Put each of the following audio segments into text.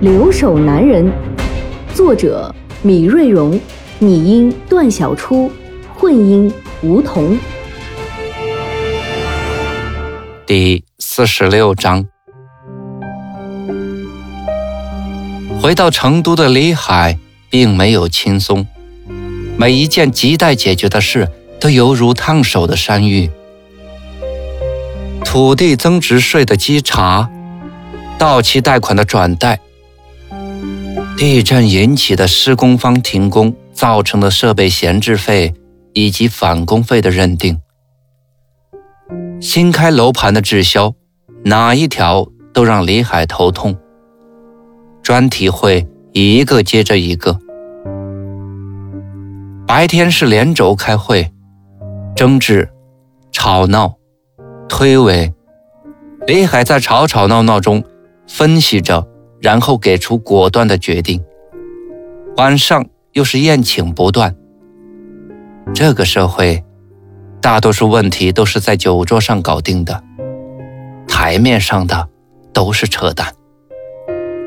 留守男人》，作者米瑞荣，拟音段小初，混音吴桐。第四十六章。回到成都的李海并没有轻松，每一件亟待解决的事都犹如烫手的山芋。土地增值税的稽查，到期贷款的转贷，地震引起的施工方停工造成的设备闲置费以及返工费的认定，新开楼盘的滞销，哪一条都让李海头痛。专题会一个接着一个，白天是连轴开会，争执、吵闹、推诿。李海在吵吵闹闹中分析着，然后给出果断的决定。晚上又是宴请不断。这个社会，大多数问题都是在酒桌上搞定的，台面上的都是扯淡。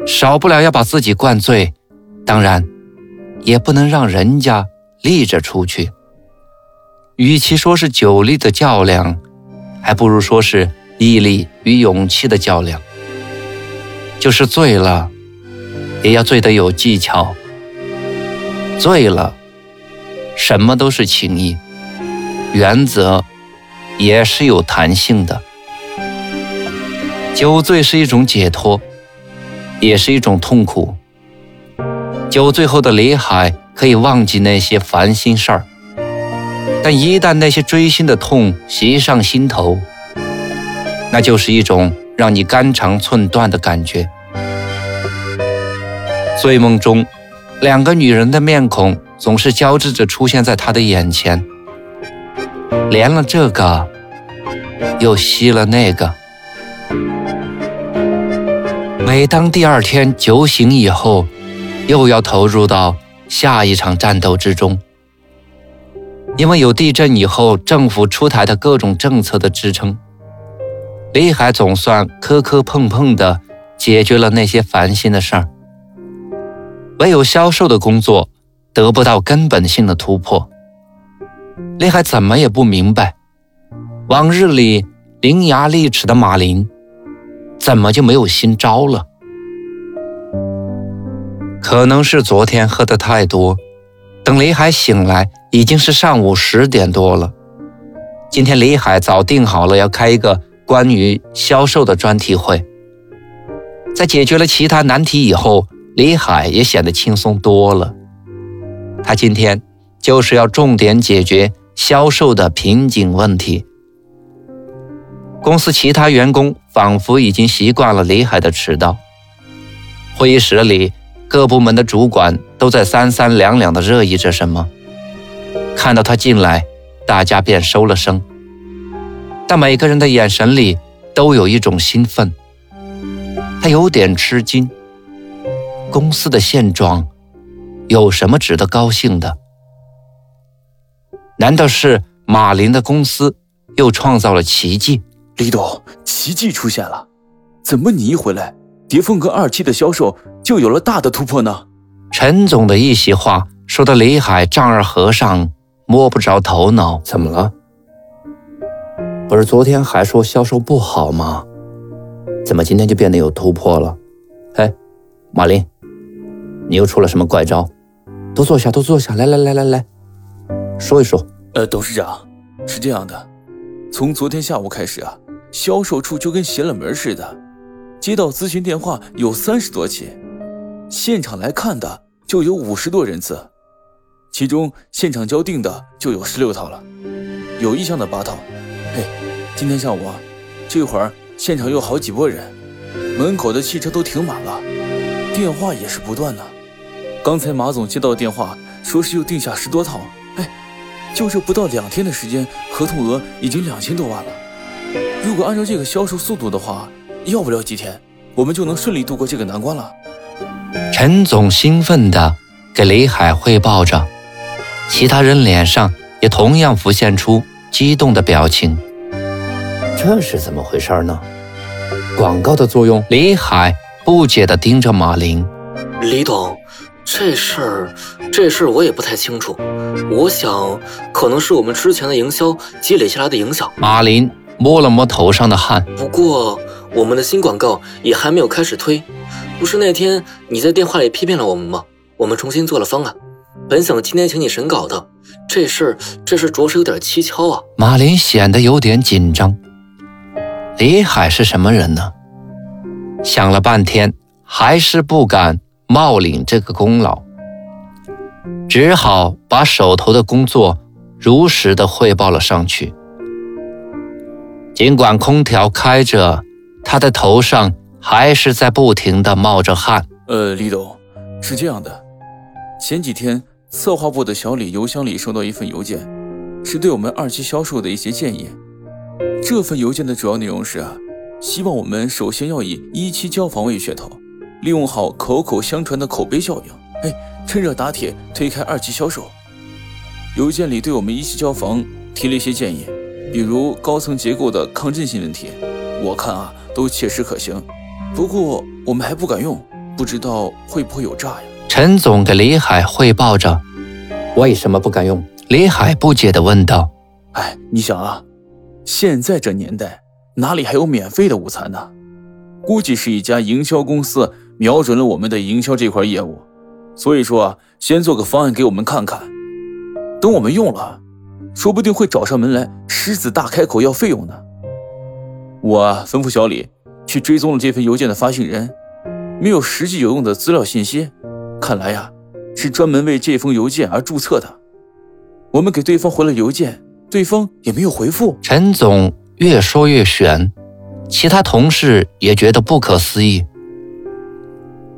少不了要把自己灌醉，当然，也不能让人家立着出去。与其说是酒力的较量，还不如说是毅力与勇气的较量。就是醉了，也要醉得有技巧。醉了，什么都是情谊，原则也是有弹性的。酒醉是一种解脱。也是一种痛苦。酒醉后的李海可以忘记那些烦心事儿，但一旦那些锥心的痛袭上心头，那就是一种让你肝肠寸断的感觉。醉梦中，两个女人的面孔总是交织着出现在他的眼前，连了这个，又吸了那个。每当第二天酒醒以后，又要投入到下一场战斗之中。因为有地震以后政府出台的各种政策的支撑，李海总算磕磕碰碰的解决了那些烦心的事儿。唯有销售的工作得不到根本性的突破，李海怎么也不明白，往日里伶牙俐齿的马林。怎么就没有新招了？可能是昨天喝的太多，等李海醒来已经是上午十点多了。今天李海早定好了要开一个关于销售的专题会，在解决了其他难题以后，李海也显得轻松多了。他今天就是要重点解决销售的瓶颈问题。公司其他员工仿佛已经习惯了李海的迟到。会议室里，各部门的主管都在三三两两的热议着什么。看到他进来，大家便收了声，但每个人的眼神里都有一种兴奋。他有点吃惊，公司的现状有什么值得高兴的？难道是马林的公司又创造了奇迹？李董，奇迹出现了！怎么你一回来，蝶凤跟二期的销售就有了大的突破呢？陈总的一席话说的李海丈二和尚摸不着头脑。怎么了？不是昨天还说销售不好吗？怎么今天就变得有突破了？哎，马林，你又出了什么怪招？都坐下，都坐下，来来来来来，说一说。呃，董事长，是这样的，从昨天下午开始啊。销售处就跟邪了门似的，接到咨询电话有三十多起，现场来看的就有五十多人次，其中现场交定的就有十六套了，有意向的八套。今天下午啊，这会儿现场有好几拨人，门口的汽车都停满了，电话也是不断的。刚才马总接到电话，说是又定下十多套，哎，就这不到两天的时间，合同额已经两千多万了。如果按照这个销售速度的话，要不了几天，我们就能顺利度过这个难关了。陈总兴奋地给李海汇报着，其他人脸上也同样浮现出激动的表情。这是怎么回事呢？广告的作用？李海不解地盯着马林。李董，这事儿，这事儿我也不太清楚。我想，可能是我们之前的营销积累下来的影响。马林摸了摸头上的汗。不过，我们的新广告也还没有开始推。不是那天你在电话里批评了我们吗？我们重新做了方案，本想今天请你审稿的。这事儿，这事着实有点蹊跷啊。马林显得有点紧张。李海是什么人呢？想了半天，还是不敢冒领这个功劳，只好把手头的工作如实的汇报了上去。尽管空调开着，他的头上还是在不停的冒着汗。呃，李董，是这样的，前几天策划部的小李邮箱里收到一份邮件，是对我们二期销售的一些建议。这份邮件的主要内容是啊，希望我们首先要以一期交房为噱头，利用好口口相传的口碑效应，哎，趁热打铁推开二期销售。邮件里对我们一期交房提了一些建议，比如高层结构的抗震性问题，我看啊都切实可行。不过我们还不敢用，不知道会不会有诈呀？陈总给李海汇报着，为什么不敢用？李海不解地问道：“哎，你想啊。”现在这年代，哪里还有免费的午餐呢？估计是一家营销公司瞄准了我们的营销这块业务，所以说啊，先做个方案给我们看看。等我们用了，说不定会找上门来狮子大开口要费用呢。我吩咐小李去追踪了这份邮件的发信人，没有实际有用的资料信息，看来呀，是专门为这封邮件而注册的。我们给对方回了邮件。对方也没有回复。陈总越说越悬，其他同事也觉得不可思议，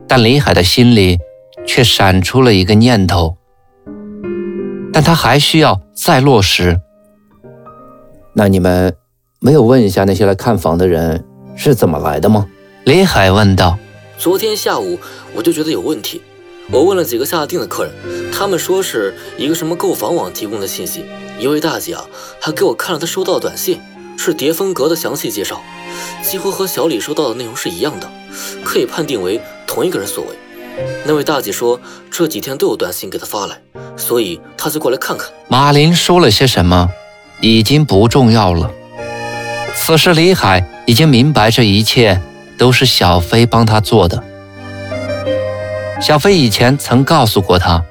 但李海的心里却闪出了一个念头，但他还需要再落实。那你们没有问一下那些来看房的人是怎么来的吗？李海问道。昨天下午我就觉得有问题，我问了几个下定的客人，他们说是一个什么购房网提供的信息。一位大姐啊，还给我看了她收到的短信，是叠风阁的详细介绍，几乎和小李收到的内容是一样的，可以判定为同一个人所为。那位大姐说这几天都有短信给她发来，所以她就过来看看。马林说了些什么，已经不重要了。此时李海已经明白这一切都是小飞帮他做的。小飞以前曾告诉过他，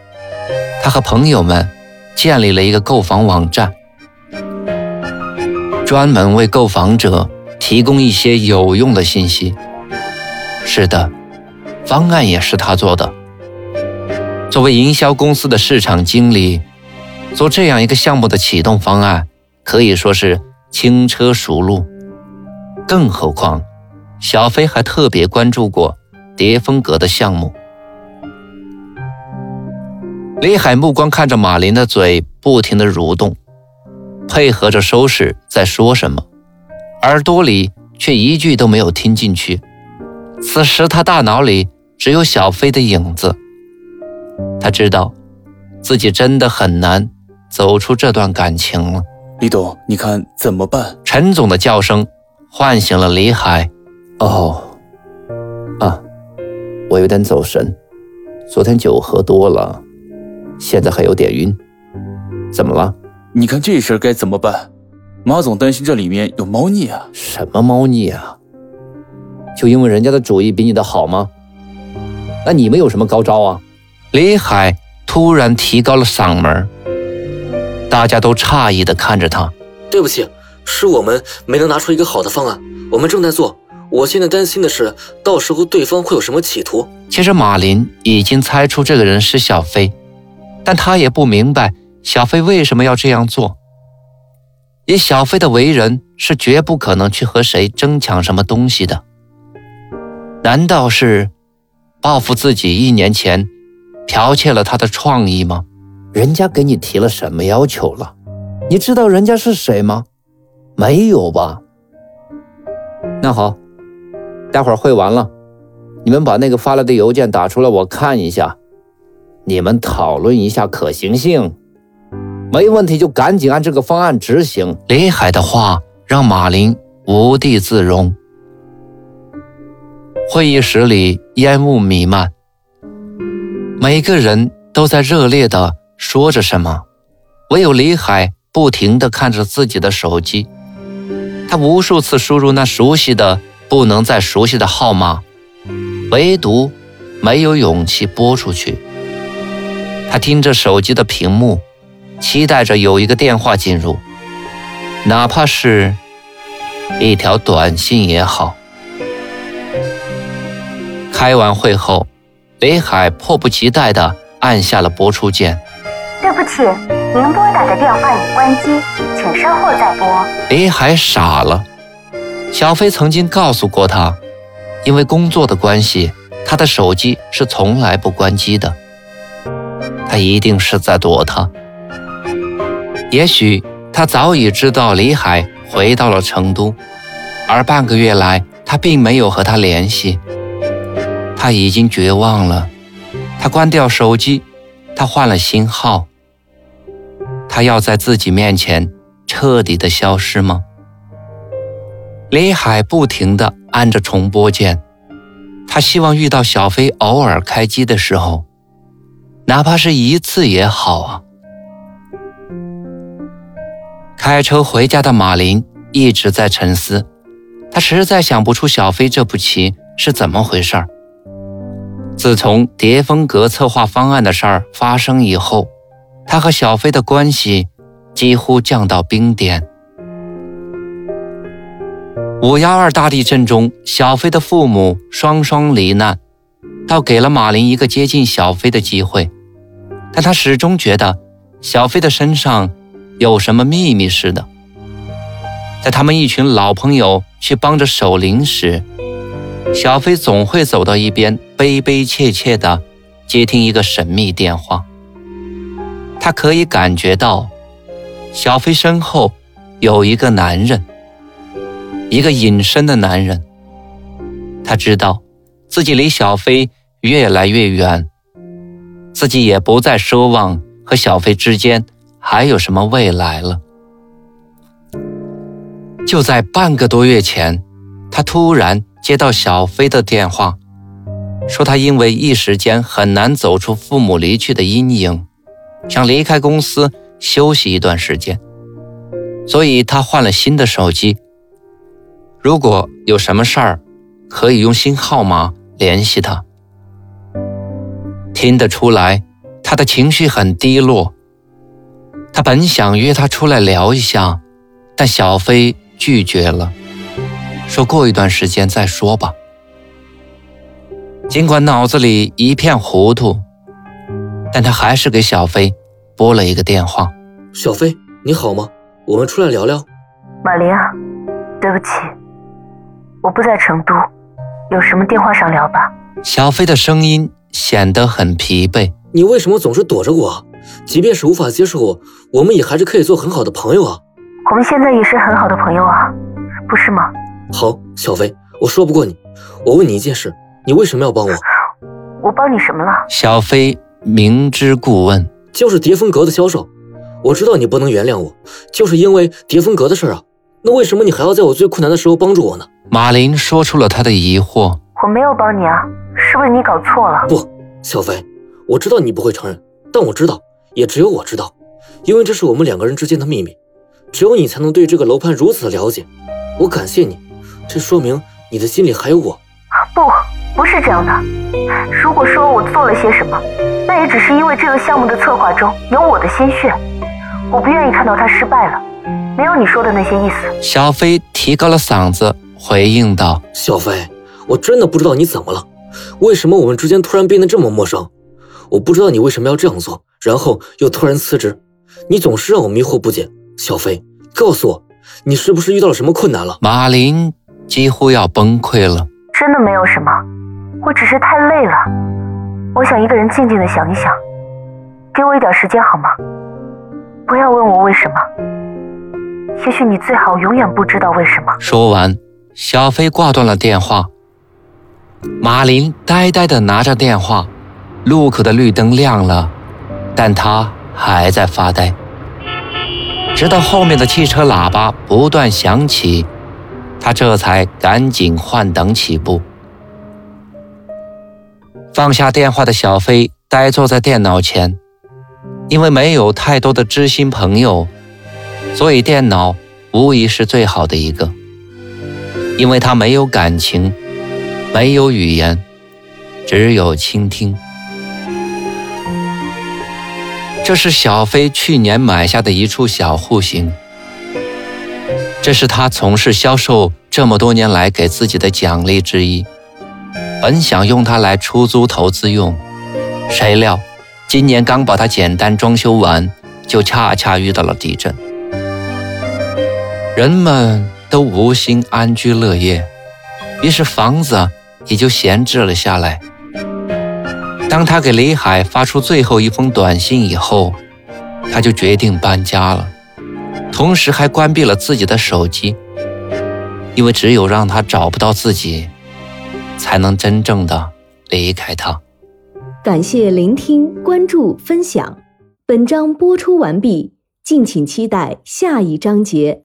他和朋友们。建立了一个购房网站，专门为购房者提供一些有用的信息。是的，方案也是他做的。作为营销公司的市场经理，做这样一个项目的启动方案，可以说是轻车熟路。更何况，小飞还特别关注过叠峰阁的项目。李海目光看着马林的嘴不停的蠕动，配合着收拾在说什么，耳朵里却一句都没有听进去。此时他大脑里只有小飞的影子。他知道，自己真的很难走出这段感情了。李董，你看怎么办？陈总的叫声唤醒了李海。哦，啊，我有点走神，昨天酒喝多了。现在还有点晕，怎么了？你看这事该怎么办？马总担心这里面有猫腻啊！什么猫腻啊？就因为人家的主意比你的好吗？那你们有什么高招啊？李海突然提高了嗓门，大家都诧异的看着他。对不起，是我们没能拿出一个好的方案，我们正在做。我现在担心的是，到时候对方会有什么企图。其实马林已经猜出这个人是小飞。但他也不明白小飞为什么要这样做。以小飞的为人，是绝不可能去和谁争抢什么东西的。难道是报复自己一年前剽窃了他的创意吗？人家给你提了什么要求了？你知道人家是谁吗？没有吧？那好，待会儿会完了，你们把那个发来的邮件打出来，我看一下。你们讨论一下可行性，没问题就赶紧按这个方案执行。李海的话让马林无地自容。会议室里烟雾弥漫，每个人都在热烈地说着什么，唯有李海不停地看着自己的手机。他无数次输入那熟悉的不能再熟悉的号码，唯独没有勇气拨出去。他盯着手机的屏幕，期待着有一个电话进入，哪怕是一条短信也好。开完会后，北海迫不及待地按下了拨出键。对不起，您拨打的电话已关机，请稍后再拨。北海傻了，小飞曾经告诉过他，因为工作的关系，他的手机是从来不关机的。他一定是在躲他。也许他早已知道李海回到了成都，而半个月来他并没有和他联系。他已经绝望了。他关掉手机，他换了新号。他要在自己面前彻底的消失吗？李海不停地按着重播键，他希望遇到小飞偶尔开机的时候。哪怕是一次也好啊！开车回家的马林一直在沉思，他实在想不出小飞这步棋是怎么回事儿。自从叠风阁策划方案的事儿发生以后，他和小飞的关系几乎降到冰点。五幺二大地震中，小飞的父母双双罹难。倒给了马林一个接近小飞的机会，但他始终觉得小飞的身上有什么秘密似的。在他们一群老朋友去帮着守灵时，小飞总会走到一边，悲悲切切地接听一个神秘电话。他可以感觉到，小飞身后有一个男人，一个隐身的男人。他知道。自己离小飞越来越远，自己也不再奢望和小飞之间还有什么未来了。就在半个多月前，他突然接到小飞的电话，说他因为一时间很难走出父母离去的阴影，想离开公司休息一段时间，所以他换了新的手机。如果有什么事儿，可以用新号码。联系他，听得出来，他的情绪很低落。他本想约他出来聊一下，但小飞拒绝了，说过一段时间再说吧。尽管脑子里一片糊涂，但他还是给小飞拨了一个电话。小飞，你好吗？我们出来聊聊。马林，对不起，我不在成都。有什么电话上聊吧。小飞的声音显得很疲惫。你为什么总是躲着我？即便是无法接受我，我们也还是可以做很好的朋友啊。我们现在也是很好的朋友啊，不是吗？好，小飞，我说不过你。我问你一件事，你为什么要帮我？我帮你什么了？小飞明知故问。就是叠风阁的销售。我知道你不能原谅我，就是因为叠风阁的事啊。那为什么你还要在我最困难的时候帮助我呢？马林说出了他的疑惑。我没有帮你啊，是不是你搞错了？不，小飞，我知道你不会承认，但我知道，也只有我知道，因为这是我们两个人之间的秘密，只有你才能对这个楼盘如此的了解。我感谢你，这说明你的心里还有我。不，不是这样的。如果说我做了些什么，那也只是因为这个项目的策划中有我的心血，我不愿意看到它失败了。没有你说的那些意思。小飞提高了嗓子回应道：“小飞，我真的不知道你怎么了，为什么我们之间突然变得这么陌生？我不知道你为什么要这样做，然后又突然辞职，你总是让我迷惑不解。小飞，告诉我，你是不是遇到了什么困难了？”马林几乎要崩溃了。真的没有什么，我只是太累了，我想一个人静静的想一想。给我一点时间好吗？不要问我为什么。也许你最好永远不知道为什么。说完，小飞挂断了电话。马林呆呆地拿着电话，路口的绿灯亮了，但他还在发呆。直到后面的汽车喇叭不断响起，他这才赶紧换挡起步。放下电话的小飞呆坐在电脑前，因为没有太多的知心朋友，所以电脑无疑是最好的一个，因为他没有感情。没有语言，只有倾听。这是小飞去年买下的一处小户型，这是他从事销售这么多年来给自己的奖励之一。本想用它来出租投资用，谁料今年刚把它简单装修完，就恰恰遇到了地震，人们都无心安居乐业，于是房子。也就闲置了下来。当他给李海发出最后一封短信以后，他就决定搬家了，同时还关闭了自己的手机，因为只有让他找不到自己，才能真正的离开他。感谢聆听、关注、分享，本章播出完毕，敬请期待下一章节。